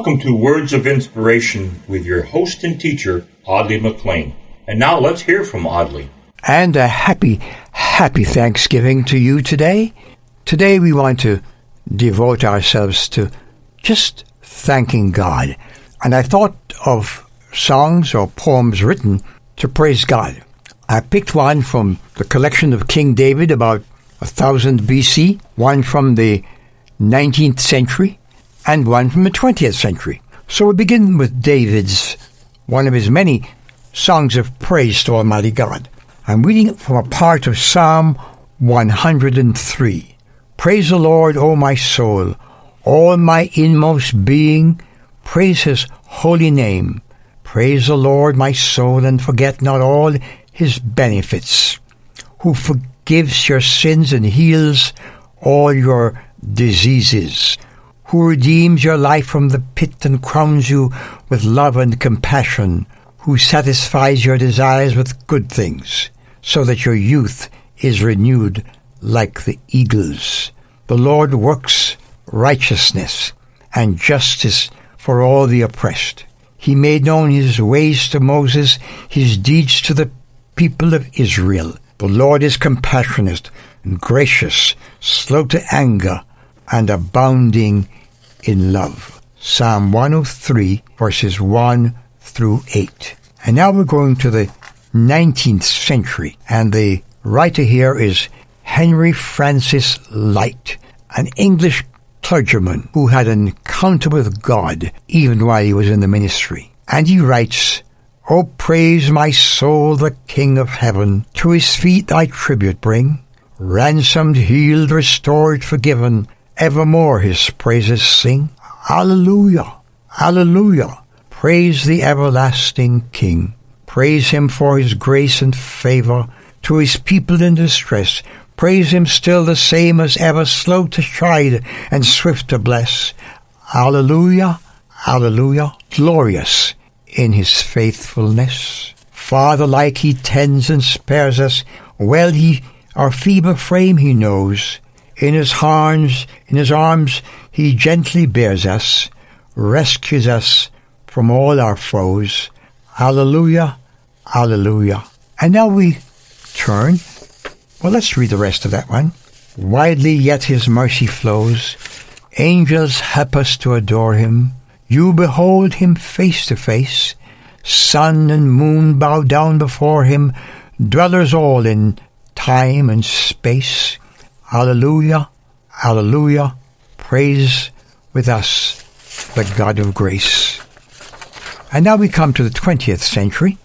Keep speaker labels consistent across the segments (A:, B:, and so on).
A: Welcome to Words of Inspiration with your host and teacher, Audley McLean. And now let's hear from Audley.
B: And a happy, happy Thanksgiving to you today. Today we want to devote ourselves to just thanking God. And I thought of songs or poems written to praise God. I picked one from the collection of King David about 1000 BC, one from the 19th century, and one from the 20th century. So we begin with David's, one of his many songs of praise to Almighty God. I'm reading from a part of Psalm 103. Praise the Lord, O my soul, all my inmost being, praise his holy name. Praise the Lord, my soul, and forget not all his benefits, who forgives your sins and heals all your diseases, who redeems your life from the pit and crowns you with love and compassion, who satisfies your desires with good things, so that your youth is renewed like the eagles. The Lord works righteousness and justice for all the oppressed. He made known his ways to Moses, his deeds to the people of Israel. The Lord is compassionate and gracious, slow to anger, and abounding in love. Psalm 103, verses 1 through 8. And now we're going to the 19th century, and the writer here is Henry Francis Lyte, an English clergyman who had an encounter with God even while he was in the ministry. And he writes, O praise my soul, the King of heaven, to his feet thy tribute bring. Ransomed, healed, restored, forgiven, evermore his praises sing. Alleluia, Alleluia, praise the everlasting King. Praise him for his grace and favor to his people in distress. Praise him still the same as ever, slow to chide and swift to bless. Alleluia, Alleluia, glorious in his faithfulness. Father like he tends and spares us, well he our feeble frame he knows. In his arms, in his arms he gently bears us, rescues us from all our foes. Hallelujah, hallelujah. And now we turn. Well, let's read the rest of that one. Widely yet his mercy flows. Angels help us to adore him. You behold him face to face. Sun and moon bow down before him. Dwellers all in time and space. Alleluia, Alleluia. Praise with us the God of grace. And now we come to the 20th century,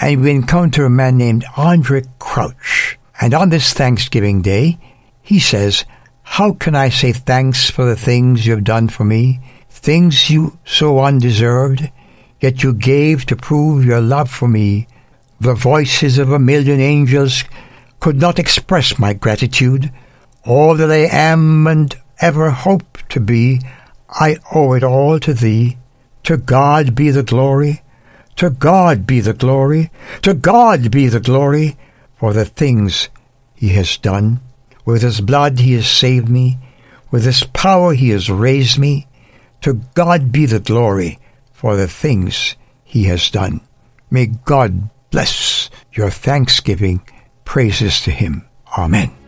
B: and we encounter a man named Andraé Crouch. And on this Thanksgiving Day, he says, How can I say thanks for the things you have done for me? Things you so undeserved, yet you gave to prove your love for me. The voices of a million angels could not express my gratitude. All that I am and ever hope to be, I owe it all to thee. To God be the glory. To God be the glory. To God be the glory for the things he has done. With his blood he has saved me. With his power he has raised me. To God be the glory for the things he has done. May God bless your thanksgiving. Praises to him. Amen.